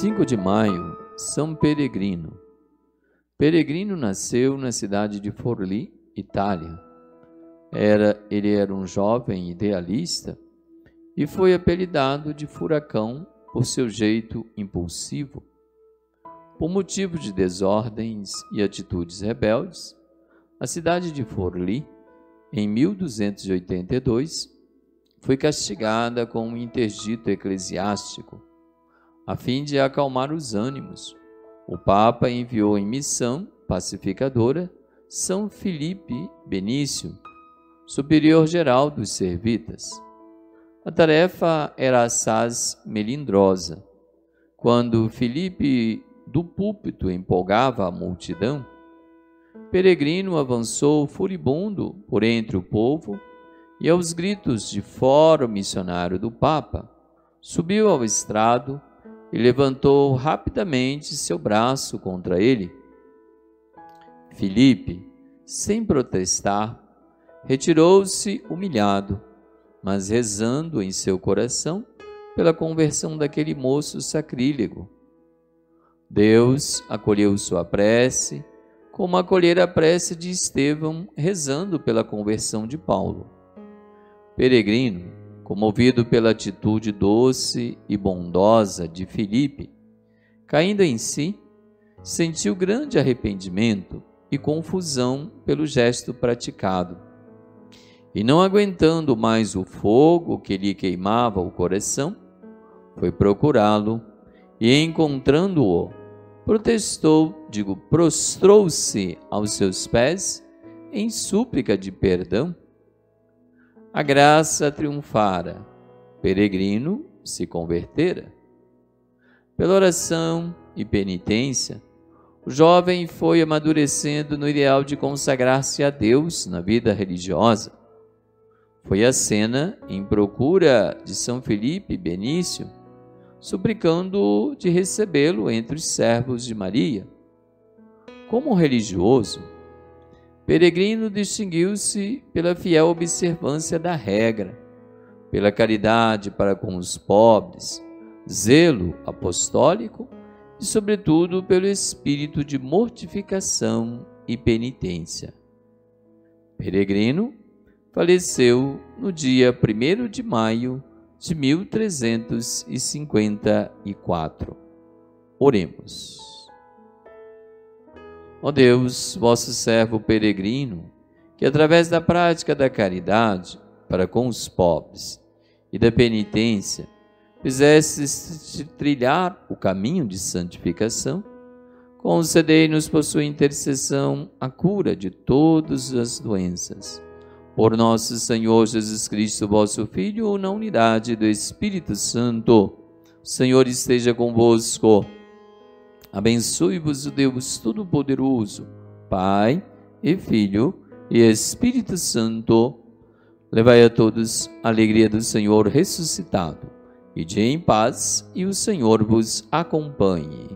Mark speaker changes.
Speaker 1: 5 de maio, São Peregrino. Peregrino nasceu na cidade de Forlì, Itália. Era, ele era um jovem idealista e foi apelidado de Furacão por seu jeito impulsivo. Por motivo de desordens e atitudes rebeldes, a cidade de Forlì, em 1282, foi castigada com um interdito eclesiástico a fim de acalmar os ânimos. O Papa enviou em missão pacificadora São Felipe Benício, superior geral dos servitas. A tarefa era assaz melindrosa. Quando Felipe do púlpito empolgava a multidão, Peregrino avançou furibundo por entre o povo e, aos gritos de fora missionário do Papa, subiu ao estrado e levantou rapidamente seu braço contra ele. Filipe, sem protestar, retirou-se humilhado, mas rezando em seu coração pela conversão daquele moço sacrílego. Deus acolheu sua prece, como acolher a prece de Estevão rezando pela conversão de Paulo. Peregrino, comovido pela atitude doce e bondosa de Filipe, caindo em si, sentiu grande arrependimento e confusão pelo gesto praticado. E não aguentando mais o fogo que lhe queimava o coração, foi procurá-lo e, encontrando-o, protestou, digo, prostrou-se aos seus pés em súplica de perdão a graça triunfara, peregrino se convertera. Pela oração e penitência, o jovem foi amadurecendo no ideal de consagrar-se a Deus na vida religiosa. Foi a cena em procura de São Felipe Benício, suplicando de recebê-lo entre os servos de Maria. Como religioso, Peregrino distinguiu-se pela fiel observância da regra, pela caridade para com os pobres, zelo apostólico e, sobretudo, pelo espírito de mortificação e penitência. Peregrino faleceu no dia 1 de maio de 1354. Oremos. Ó Deus, vosso servo peregrino, que através da prática da caridade para com os pobres e da penitência, fizeste trilhar o caminho de santificação, concedei-nos por sua intercessão a cura de todas as doenças. Por nosso Senhor Jesus Cristo, vosso Filho, na unidade do Espírito Santo, o Senhor esteja convosco Abençoe-vos o Deus Todo-Poderoso, Pai e Filho e Espírito Santo. Levai a todos a alegria do Senhor ressuscitado. E de em paz, e o Senhor vos acompanhe.